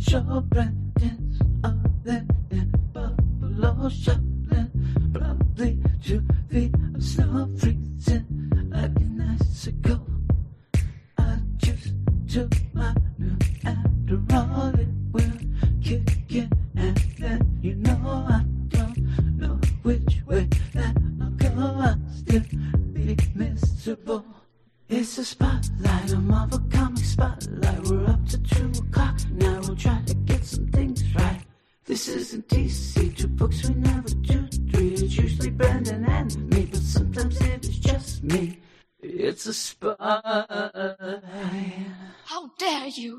spotlight show. Brandon's up there in Buffalo shoveling, This isn't DC, two books we never do three. It's usually Brandon and me, but sometimes it is just me. It's a spotlight. How dare you!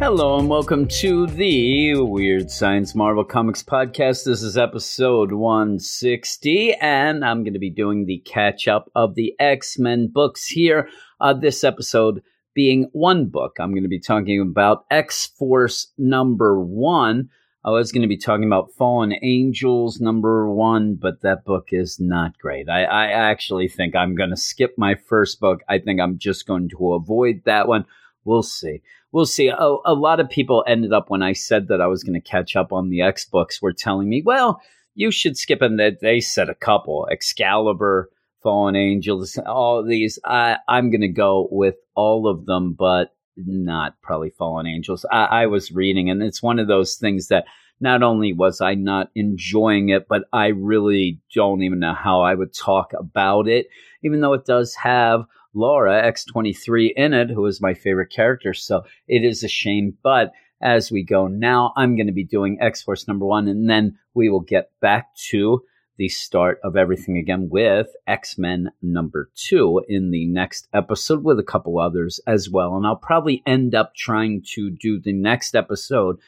Hello and welcome to the Weird Science Marvel Comics Podcast. This is episode 160, and I'm going to be doing the catch up of the X Men books here. Uh, this episode being one book. I'm going to be talking about X Force number one. I was going to be talking about Fallen Angels number one, but that book is not great. I, I actually think I'm going to skip my first book. I think I'm just going to avoid that one. We'll see. We'll see. A, a lot of people ended up when I said that I was going to catch up on the X books were telling me, well, you should skip them. That they said a couple Excalibur, Fallen Angels, all these. I, I'm going to go with all of them, but not probably Fallen Angels. I, I was reading, and it's one of those things that not only was I not enjoying it, but I really don't even know how I would talk about it, even though it does have Laura X23 in it, who is my favorite character. So it is a shame. But as we go now, I'm going to be doing X Force number one, and then we will get back to the start of everything again with X Men number two in the next episode with a couple others as well. And I'll probably end up trying to do the next episode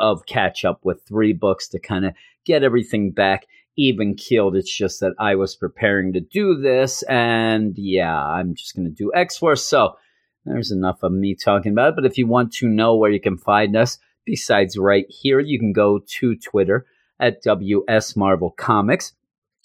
of catch up with three books to kind of get everything back even keeled. It's just that I was preparing to do this, and yeah, I'm just going to do X Force. So there's enough of me talking about it. But if you want to know where you can find us, besides right here, you can go to Twitter at WS Marvel Comics.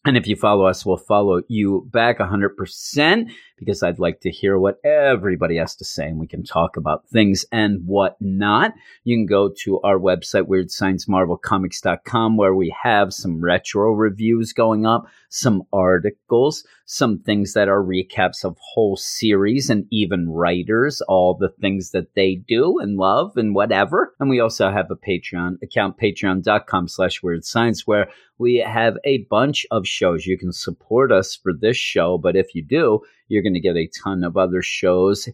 And if you follow us, we'll follow you back 100% because I'd like to hear what everybody has to say and we can talk about things and whatnot. You can go to our website, weirdsciencemarvelcomics.com, where we have some retro reviews going up, some articles, some things that are recaps of whole series and even writers, all the things that they do and love and whatever. And we also have a Patreon account, patreon.com slash weird science, where we have a bunch of shows. You can support us for this show, but if you do, you're going to get a ton of other shows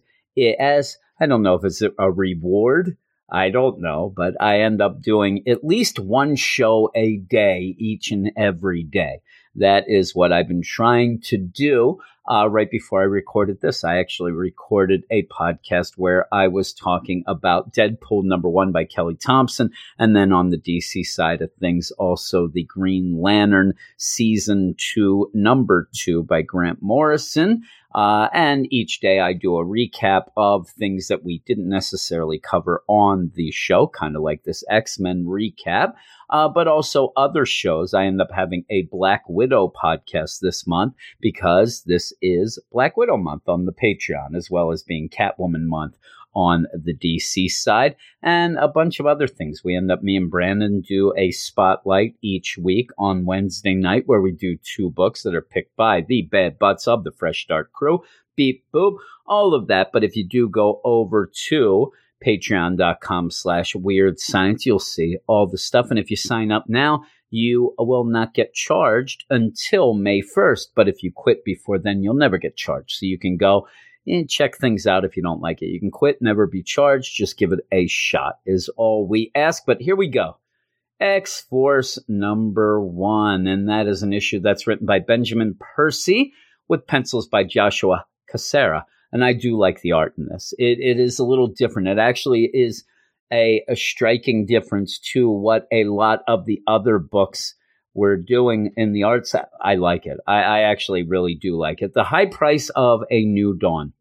as I don't know if it's a reward. I don't know, but I end up doing at least one show a day each and every day. That is what I've been trying to do. Uh, right before I recorded this, I actually recorded a podcast where I was talking about Deadpool number one by Kelly Thompson. And then on the DC side of things, also the Green Lantern season two, number two by Grant Morrison. Uh, and each day I do a recap of things that we didn't necessarily cover on the show, kind of like this X Men recap, uh, but also other shows. I end up having a Black Widow podcast this month because this is Black Widow month on the Patreon, as well as being Catwoman month on the DC side, and a bunch of other things. We end up, me and Brandon do a spotlight each week on Wednesday night where we do two books that are picked by the bad butts of the Fresh Start crew. Beep, boop, all of that. But if you do go over to patreon.com slash weird science, you'll see all the stuff. And if you sign up now, you will not get charged until May 1st. But if you quit before then, you'll never get charged. So you can go and check things out if you don't like it. You can quit, never be charged. Just give it a shot, is all we ask. But here we go. X Force number one. And that is an issue that's written by Benjamin Percy with pencils by Joshua Cassara. And I do like the art in this. It, it is a little different. It actually is a, a striking difference to what a lot of the other books we're doing in the arts. I like it. I, I actually really do like it. The high price of a new dawn.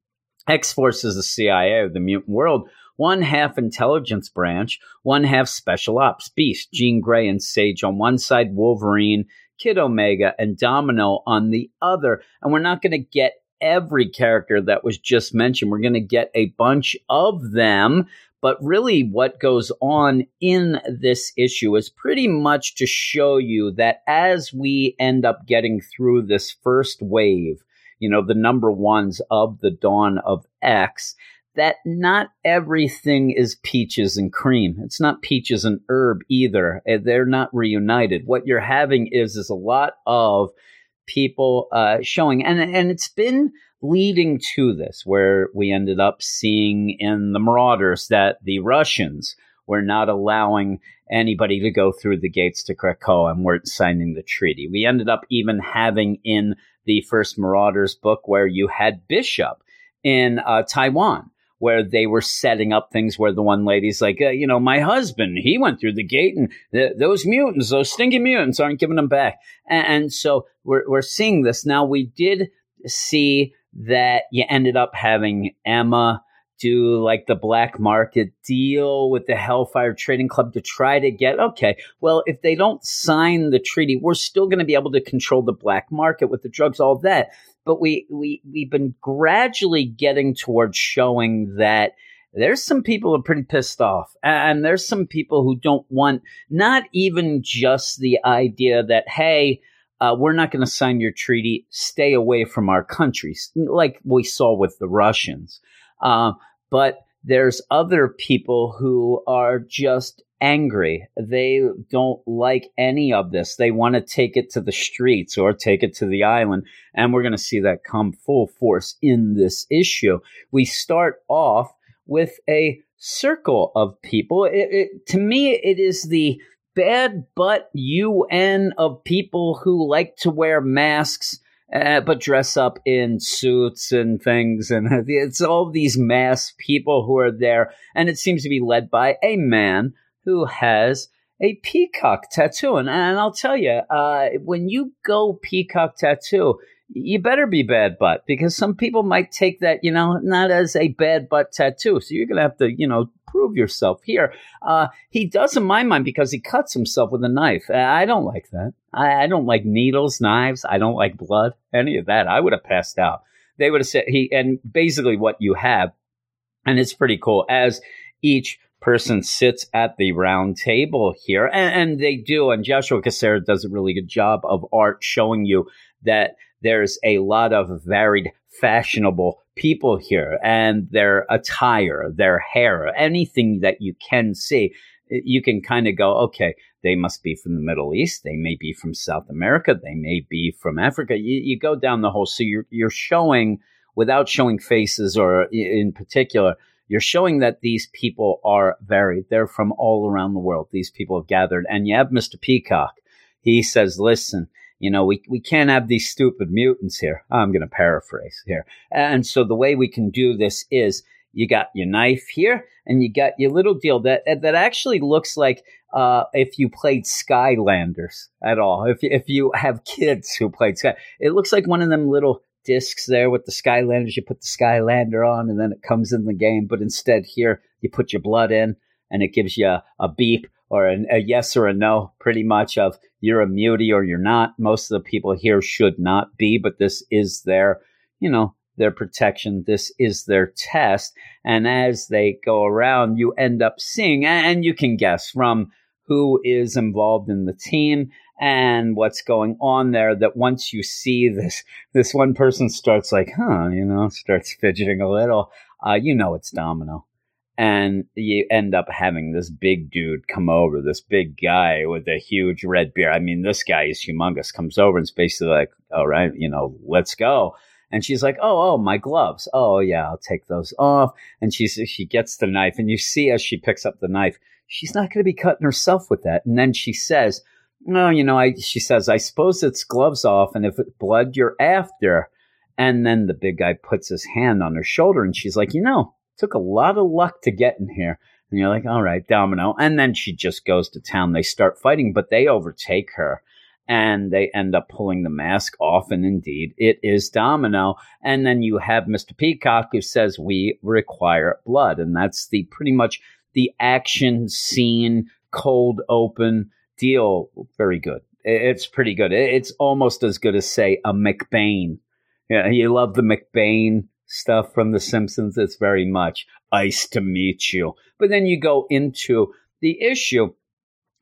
X Force is the CIA of the mutant world, one half intelligence branch, one half special ops. Beast, Jean Grey, and Sage on one side, Wolverine, Kid Omega, and Domino on the other. And we're not going to get every character that was just mentioned. We're going to get a bunch of them. But really, what goes on in this issue is pretty much to show you that as we end up getting through this first wave, you know, the number ones of the dawn of X, that not everything is peaches and cream. It's not peaches and herb either. Eh, they're not reunited. What you're having is is a lot of people uh, showing, and and it's been leading to this, where we ended up seeing in the Marauders that the Russians were not allowing anybody to go through the gates to Krakoa and weren't signing the treaty. We ended up even having in the first Marauders book where you had Bishop in uh, Taiwan. Where they were setting up things where the one lady's like, uh, you know, my husband, he went through the gate and th- those mutants, those stinky mutants aren't giving him back. And, and so we're, we're seeing this. Now, we did see that you ended up having Emma do like the black market deal with the Hellfire Trading Club to try to get okay, well, if they don't sign the treaty, we're still going to be able to control the black market with the drugs, all that. But we we we've been gradually getting towards showing that there's some people who are pretty pissed off and there's some people who don't want not even just the idea that hey uh, we're not going to sign your treaty. Stay away from our countries, like we saw with the Russians. Uh, but there's other people who are just angry. They don't like any of this. They want to take it to the streets or take it to the island. And we're going to see that come full force in this issue. We start off with a circle of people. It, it, to me, it is the bad but UN of people who like to wear masks uh, but dress up in suits and things. And it's all these mass people who are there. And it seems to be led by a man who has a peacock tattoo. And, and I'll tell you, uh, when you go peacock tattoo, you better be bad butt because some people might take that, you know, not as a bad butt tattoo. So you're going to have to, you know, prove yourself here. Uh, he does in my mind because he cuts himself with a knife. I don't like that. I, I don't like needles, knives. I don't like blood, any of that. I would have passed out. They would have said he, and basically what you have, and it's pretty cool as each person sits at the round table here, and, and they do. And Joshua Cassara does a really good job of art showing you that there's a lot of varied, fashionable people here and their attire, their hair, anything that you can see, eh, you can kind of go, okay, they must be from the Middle East. They may be from South America. They may be from Africa. You, you go down the whole, so you're, you're showing without showing faces or in particular, you're showing that these people are varied. They're from all around the world. These people have gathered. And you have Mr. Peacock. He says, listen, you know, we, we can't have these stupid mutants here. I'm going to paraphrase here. And so the way we can do this is you got your knife here and you got your little deal that, that actually looks like uh, if you played Skylanders at all. If, if you have kids who played Sky, it looks like one of them little discs there with the Skylanders. You put the Skylander on and then it comes in the game. But instead here, you put your blood in and it gives you a, a beep or a, a, yes or a no, pretty much of you're a mutie or you're not. Most of the people here should not be, but this is their, you know, their protection. This is their test. And as they go around, you end up seeing, and you can guess from who is involved in the team and what's going on there that once you see this, this one person starts like, huh, you know, starts fidgeting a little, uh, you know, it's Domino and you end up having this big dude come over, this big guy with a huge red beard. I mean, this guy is humongous. Comes over and is basically like, "All right, you know, let's go." And she's like, "Oh, oh, my gloves. Oh, yeah, I'll take those off." And she she gets the knife, and you see as she picks up the knife, she's not going to be cutting herself with that. And then she says, "No, you know," I she says, "I suppose it's gloves off, and if it's blood, you're after." And then the big guy puts his hand on her shoulder, and she's like, "You know." Took a lot of luck to get in here. And you're like, all right, Domino. And then she just goes to town. They start fighting, but they overtake her and they end up pulling the mask off. And indeed, it is Domino. And then you have Mr. Peacock who says, we require blood. And that's the pretty much the action scene, cold open deal. Very good. It's pretty good. It's almost as good as say a McBain. Yeah, you love the McBain stuff from The Simpsons. It's very much nice to meet you. But then you go into the issue,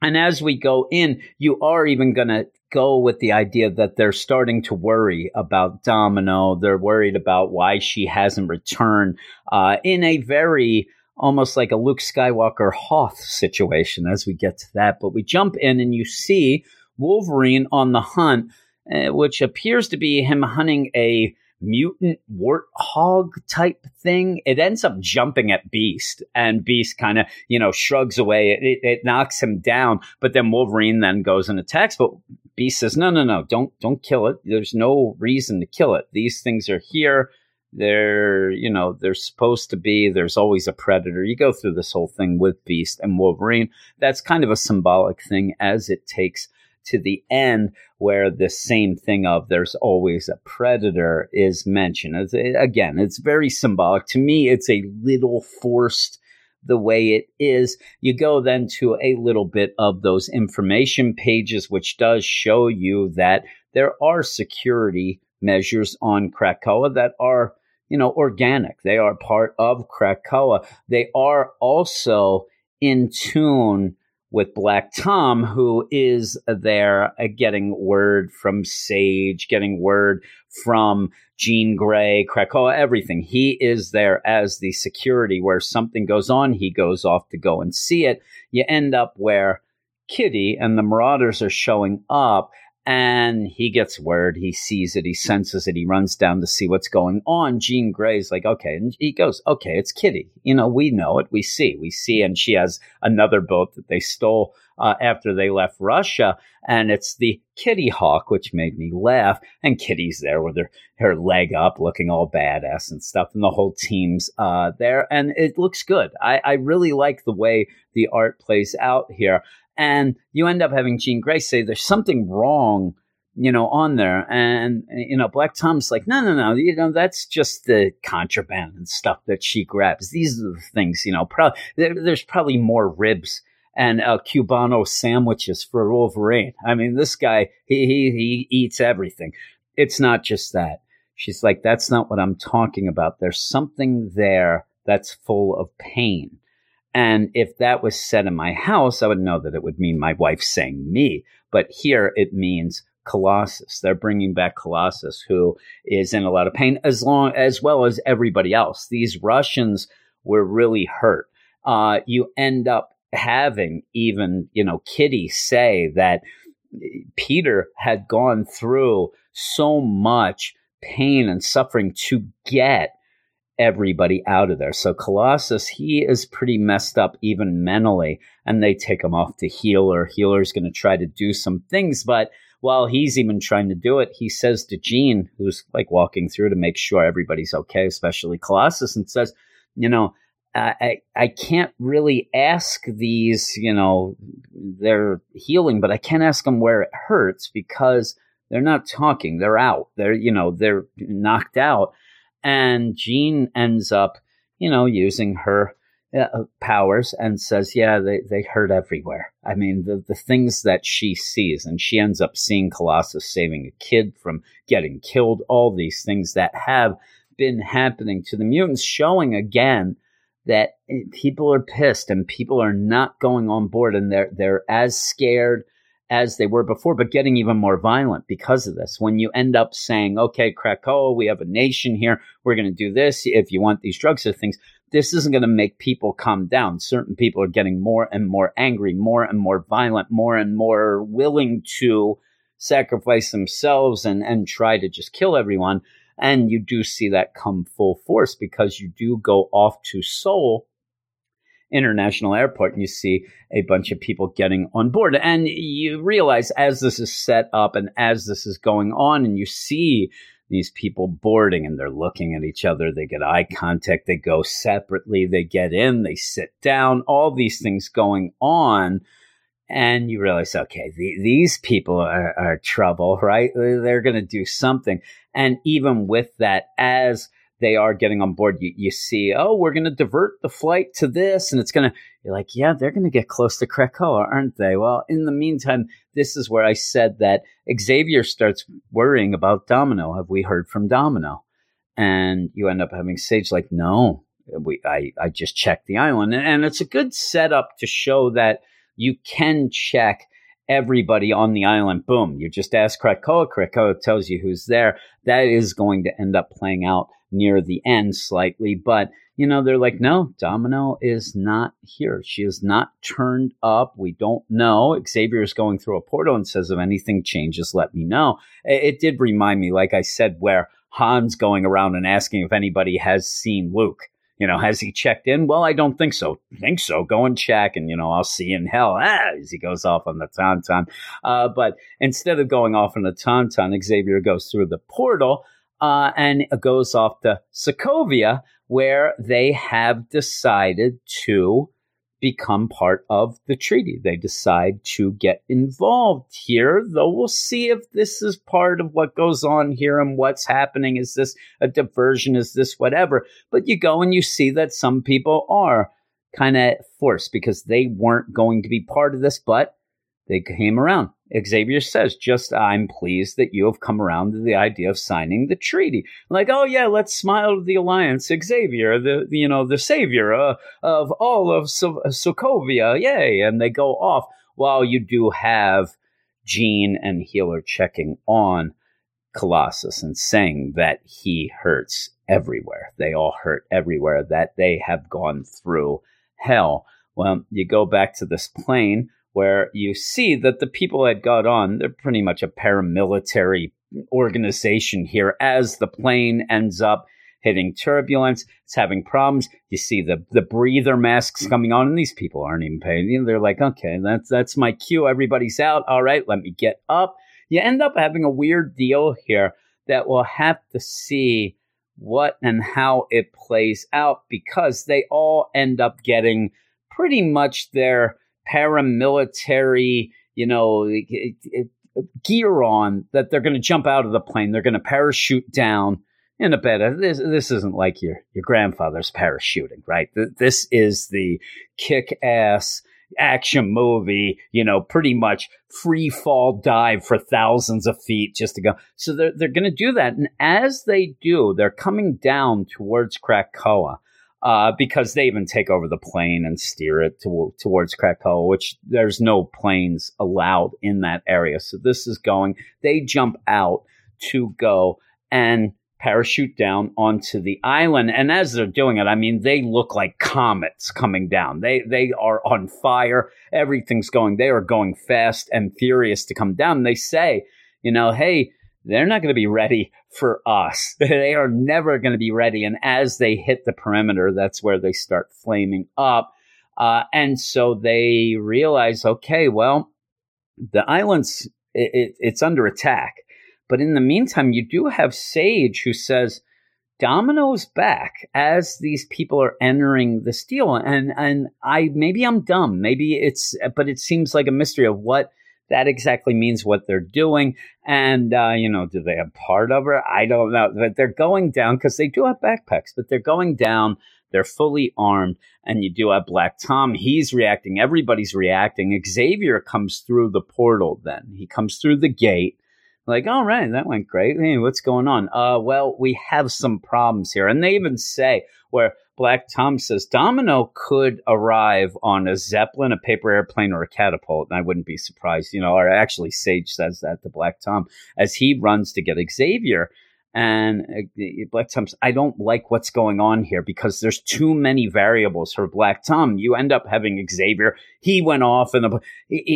and as we go in, you are even going to go with the idea that they're starting to worry about Domino. They're worried about why she hasn't returned uh, in a very almost like a Luke Skywalker Hoth situation as we get to that. But we jump in and you see Wolverine on the hunt, uh, which appears to be him hunting a mutant warthog type thing. It ends up jumping at Beast, and Beast kind of, you know, shrugs away. It, it, it, knocks him down, but then Wolverine then goes and attacks. But Beast says, "No, no, no! Don't don't kill it. There's no reason to kill it. These things are here." They're, you know, they're supposed to be. There's always a predator. You go through this whole thing with Beast and Wolverine. That's kind of a symbolic thing as it takes to the end where the same thing of there's always a predator is mentioned. It's, again, it's very symbolic. To me, it's a little forced the way it is. You go then to a little bit of those information pages, which does show you that there are security measures on Krakoa that are, you know, organic. They are part of Krakoa. They are also in tune with Black Tom, who is there uh, getting word from Sage, getting word from Jean Grey, Krakoa, everything. He is there as the security where something goes on. He goes off to go and see it. You end up where Kitty and the Marauders are showing up and he gets word, he sees it, he senses it, he runs down to see what's going on. Jean Grey's like, okay, and he goes, okay, it's Kitty. You know, we know it, we see, we see, and she has another boat that they stole uh, after they left Russia, and it's the Kitty Hawk, which made me laugh. And Kitty's there with her her leg up, looking all badass and stuff, and the whole team's uh, there, and it looks good. I, I really like the way the art plays out here. And you end up having Jean Grey say there's something wrong, you know, on there. And, you know, Black Tom's like, no, no, no, you know, that's just the contraband and stuff that she grabs. These are the things, you know, probably, there, there's probably more ribs and uh, Cubano sandwiches for Wolverine. I mean, this guy, he, he, he eats everything. It's not just that. She's like, that's not what I'm talking about. There's something there that's full of pain. And if that was said in my house, I would know that it would mean my wife saying me. But here it means Colossus. They're bringing back Colossus, who is in a lot of pain, as long as well as everybody else. These Russians were really hurt. Uh, you end up having even you know Kitty say that Peter had gone through so much pain and suffering to get everybody out of there. So Colossus, he is pretty messed up even mentally, and they take him off to Healer. Healer's going to try to do some things, but while he's even trying to do it, he says to Jean, who's like walking through to make sure everybody's okay, especially Colossus, and says, you know, I, I can't really ask these, you know, they're healing, but I can't ask them where it hurts because they're not talking. They're out. They're, you know, they're knocked out. And Jean ends up, you know, using her uh, powers and says, yeah, they, they hurt everywhere. I mean, the, the things that she sees, and she ends up seeing Colossus saving a kid from getting killed, all these things that have been happening to the mutants, showing again that eh, people are pissed and people are not going on board and they're, they're as scared as they were before, but getting even more violent because of this. When you end up saying, okay, Krakoa, oh, we have a nation here, we're going to do this. If you want these drugs or things, this isn't going to make people calm down. Certain people are getting more and more angry, more and more violent, more and more willing to sacrifice themselves and, and try to just kill everyone. And you do see that come full force because you do go off to Seoul international airport and you see a bunch of people getting on board. And you realize as this is set up and as this is going on, and you see these people boarding and they're looking at each other, they get eye contact, they go separately, they get in, they sit down, all these things going on. And you realize, okay, the, these people are, are trouble, right? They're going to do something. And even with that, as they are getting on board. You, you see, oh, we're going to divert the flight to this, and it's going to, you're like, yeah, they're going to get close to Krakoa, aren't they? Well, in the meantime, this is where I said that Xavier starts worrying about Domino. Have we heard from Domino? And you end up having Sage like, no, we, I, I just checked the island. And, and it's a good setup to show that you can check everybody on the island. Boom, you just ask Krakoa. Krakoa tells you who's there. That is going to end up playing out near the end slightly, but you know, they're like, no, Domino is not here. She is not turned up. We don't know. Xavier is going through a portal and says, if anything changes, let me know. It, it did remind me, like I said, where Han's going around and asking if anybody has seen Luke. You know, has he checked in? Well, I don't think so. Think so. Go and check, and you know, I'll see you in hell. Ah, as he goes off on the tauntaun. Uh, but instead of going off on the tauntaun, Xavier goes through the portal uh, and it goes off to Sokovia, where they have decided to become part of the treaty. They decide to get involved here, though we'll see if this is part of what goes on here and what's happening. Is this a diversion? Is this whatever? But you go and you see that some people are kind of forced because they weren't going to be part of this, but they came around. Xavier says, just I'm pleased that you have come around to the idea of signing the treaty. Like, oh yeah, let's smile to the alliance. Xavier, the you know the savior uh, of all of so- Sokovia, yay! And they go off while you do have Jean and Healer checking on Colossus and saying that he hurts everywhere. They all hurt everywhere. That they have gone through hell. Well, you go back to this plane where you see that the people that got on, they're pretty much a paramilitary organization here as the plane ends up hitting turbulence. It's having problems. You see the the breather masks mm-hmm. coming on, and these people aren't even paying. You know, they're like, okay, that's that's my cue. Everybody's out. All right, let me get up. You end up having a weird deal here that we'll have to see what and how it plays out because they all end up getting pretty much their paramilitary, you know, gear on that they're going to jump out of the plane. They're going to parachute down in a bed. This, this isn't like your, your grandfather's parachuting, right? This is the kick ass action movie, you know, pretty much free fall dive for thousands of feet just to go. So they're, they're going to do that. And as they do, they're coming down towards Krakoa uh, because they even take over the plane and steer it to, towards Krakoa, which there's no planes allowed in that area. So this is going, they jump out to go and parachute down onto the island. And as they're doing it, I mean, they look like comets coming down. They, they are on fire. Everything's going, they are going fast and furious to come down. They say, you know, hey, they're not going to be ready for us. they are never going to be ready. And as they hit the perimeter, that's where they start flaming up. Uh, and so they realize, okay, well, the island's it, it, it's under attack. But in the meantime, you do have Sage who says, Domino's back as these people are entering the deal. And and I maybe I'm dumb. Maybe it's but it seems like a mystery of what that exactly means what they're doing. And, uh, you know, do they have part of it? I don't know. But they're going down because they do have backpacks, but they're going down. They're fully armed. And you do have Black Tom. He's reacting. Everybody's reacting. Xavier comes through the portal then. He comes through the gate. Like, all right, that went great. Hey, what's going on? Uh, well, we have some problems here. And they even say where Black Tom says Domino could arrive on a Zeppelin, a paper airplane, or a catapult, and I wouldn't be surprised. You know, or actually, Sage says that to Black Tom as he runs to get Xavier. And uh, Black Tom's, I don't like what's going on here because there's too many variables for Black Tom. You end up having Xavier. He went off, and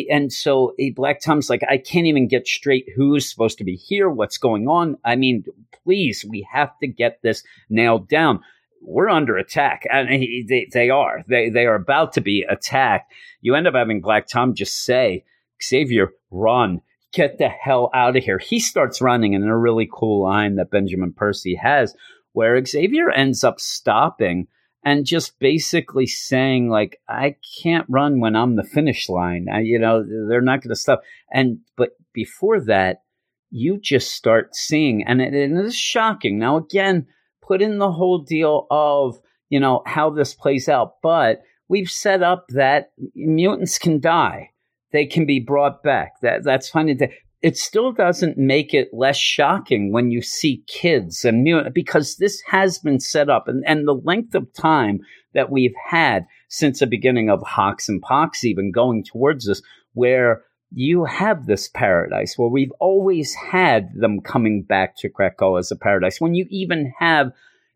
and so Black Tom's like, I can't even get straight who's supposed to be here, what's going on. I mean, please, we have to get this nailed down we're under attack. And he, they, they are. They, they are about to be attacked. You end up having Black Tom just say, Xavier, run. Get the hell out of here. He starts running and in a really cool line that Benjamin Percy has where Xavier ends up stopping and just basically saying like I can't run when I'm the finish line. I, you know, they're not going to stop. And but before that, you just start seeing and it, and it is shocking. Now again, put in the whole deal of, you know, how this plays out. But we've set up that mutants can die. They can be brought back. That that's fine. It still doesn't make it less shocking when you see kids and mutant because this has been set up and, and the length of time that we've had since the beginning of Hox and Pox even going towards this, where you have this paradise where we've always had them coming back to Krakoa as a paradise. When you even have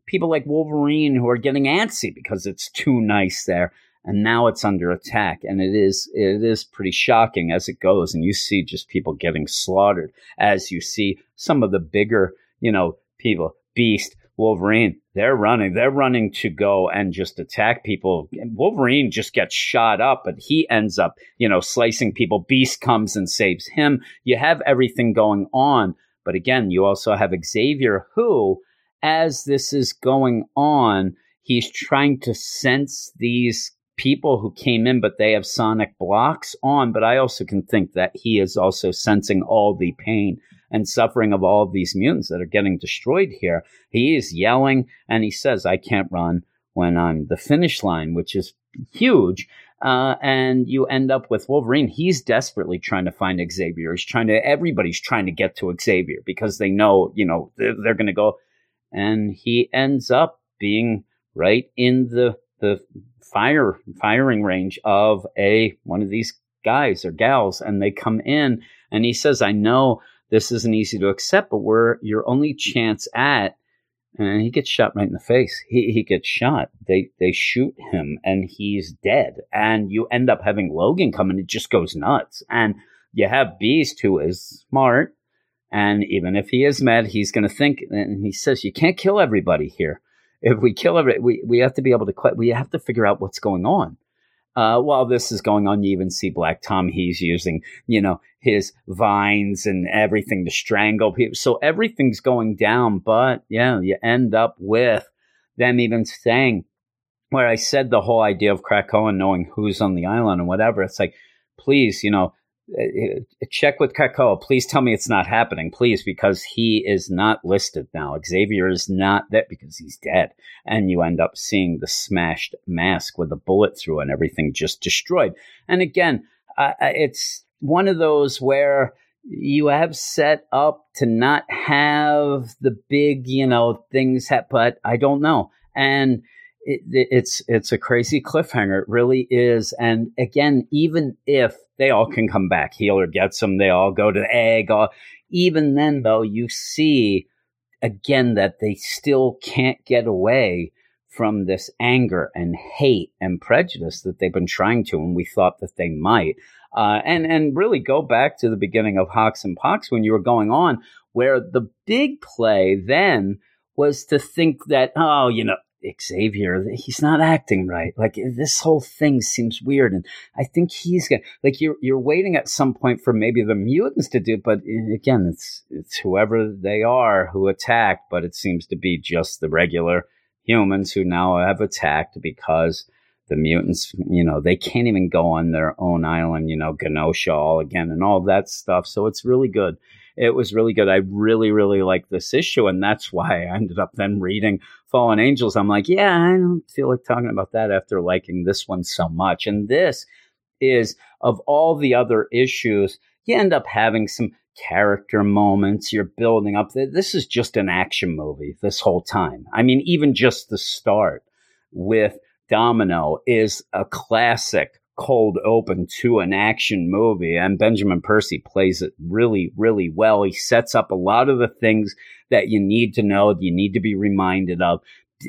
people like Wolverine who are getting antsy because it's too nice there and now it's under attack and it is it is pretty shocking as it goes and you see just people getting slaughtered as you see some of the bigger you know people beast wolverine they're running they're running to go and just attack people. Wolverine just gets shot up but he ends up you know slicing people. Beast comes and saves him. You have everything going on but again you also have xavier who as this is going on he's trying to sense these people who came in, but they have sonic blocks on. But I also can think that he is also sensing all the pain and suffering of all of these mutants that are getting destroyed here. He is yelling and he says, I can't run when I'm the finish line, which is huge. Uh, and you end up with Wolverine. He's desperately trying to find Xavier. He's trying to, everybody's trying to get to Xavier because they know, you know, they're, they're going to go. And he ends up being right in the, the fire firing range of a one of these guys or gals and they come in and he says i know this isn't easy to accept but we're your only chance at and he gets shot right in the face. He, he gets shot. They they shoot him and he's dead. And you end up having logan come and it just goes nuts. And you have beast who is smart. And even if he is mad he's going to think and he says you can't kill everybody here. If we kill every, we, we have to be able to, we have to figure out what's going on. Uh, while this is going on, you even see Black Tom. He's using, you know, his vines and everything to strangle people. So everything's going down. But yeah, you end up with them even saying, where I said the whole idea of Krakoa knowing who's on the island and whatever. It's like, please, you know, check with Krakoa. Please tell me it's not happening, please, because he is not listed now. Xavier is not that because he's dead. And you end up seeing the smashed mask with a bullet through and everything just destroyed. And again, uh, it's one of those where you have set up to not have the big, you know, things, ha- but I don't know. And it, it's it's a crazy cliffhanger. It really is. And again, even if they all can come back, healer gets them, they all go to the egg. All, even then, though, you see again that they still can't get away from this anger and hate and prejudice that they've been trying to, and we thought that they might. Uh, and and really go back to the beginning of Hox and Pox when you were going on, where the big play then was to think that oh, you know, Xavier, he's not acting right. Like this whole thing seems weird, and I think he's gonna like you're you're waiting at some point for maybe the mutants to do, but again, it's it's whoever they are who attacked, but it seems to be just the regular humans who now have attacked because the mutants, you know, they can't even go on their own island, you know, Genosha all again and all that stuff. So it's really good it was really good. I really, really like this issue. And that's why I ended up then reading Fallen Angels. I'm like, yeah, I don't feel like talking about that after liking this one so much. And this is of all the other issues, you end up having some character moments. You're building up. This is just an action movie this whole time. I mean, even just the start with Domino is a classic cold open to an action movie. And Benjamin Percy plays it really, really well. He sets up a lot of the things that you need to know, that you need to be reminded of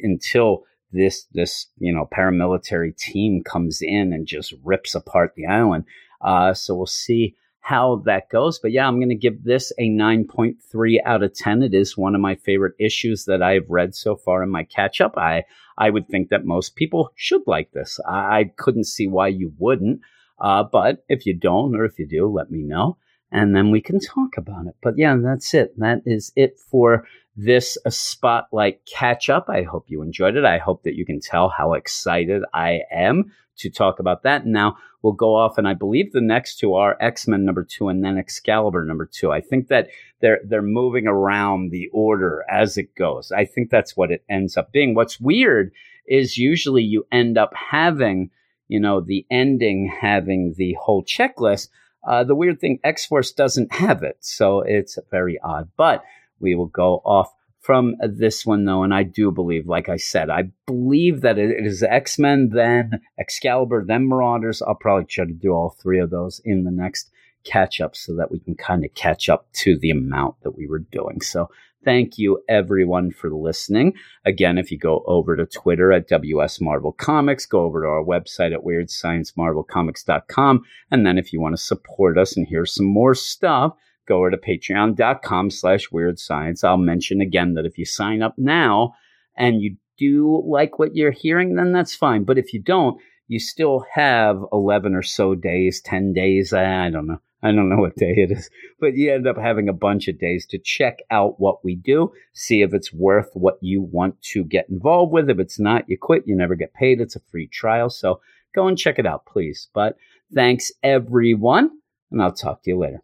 until this this you know paramilitary team comes in and just rips apart the island. Uh, so we'll see how that goes. But yeah, I'm going to give this a 9.3 out of 10. It is one of my favorite issues that I've read so far in my catch up. I, I would think that most people should like this. I, I couldn't see why you wouldn't. Uh, but if you don't, or if you do, let me know and then we can talk about it. But yeah, that's it. That is it for this spotlight catch up. I hope you enjoyed it. I hope that you can tell how excited I am to talk about that. Now we'll go off, and I believe the next two are X Men number two and then Excalibur number two. I think that they're they're moving around the order as it goes. I think that's what it ends up being. What's weird is usually you end up having, you know, the ending having the whole checklist. Uh, the weird thing, X Force doesn't have it, so it's very odd. But we will go off from this one though, and I do believe, like I said, I believe that it is X Men, then Excalibur, then Marauders. I'll probably try to do all three of those in the next catch up so that we can kind of catch up to the amount that we were doing. So thank you everyone for listening. Again, if you go over to Twitter at WS Marvel Comics, go over to our website at weirdsciencemarvelcomics.com. And then if you want to support us and hear some more stuff, go over to patreon.com slash weird science. I'll mention again that if you sign up now and you do like what you're hearing, then that's fine. But if you don't, you still have 11 or so days, 10 days. I don't know. I don't know what day it is, but you end up having a bunch of days to check out what we do, see if it's worth what you want to get involved with. If it's not, you quit, you never get paid. It's a free trial. So go and check it out, please. But thanks everyone, and I'll talk to you later.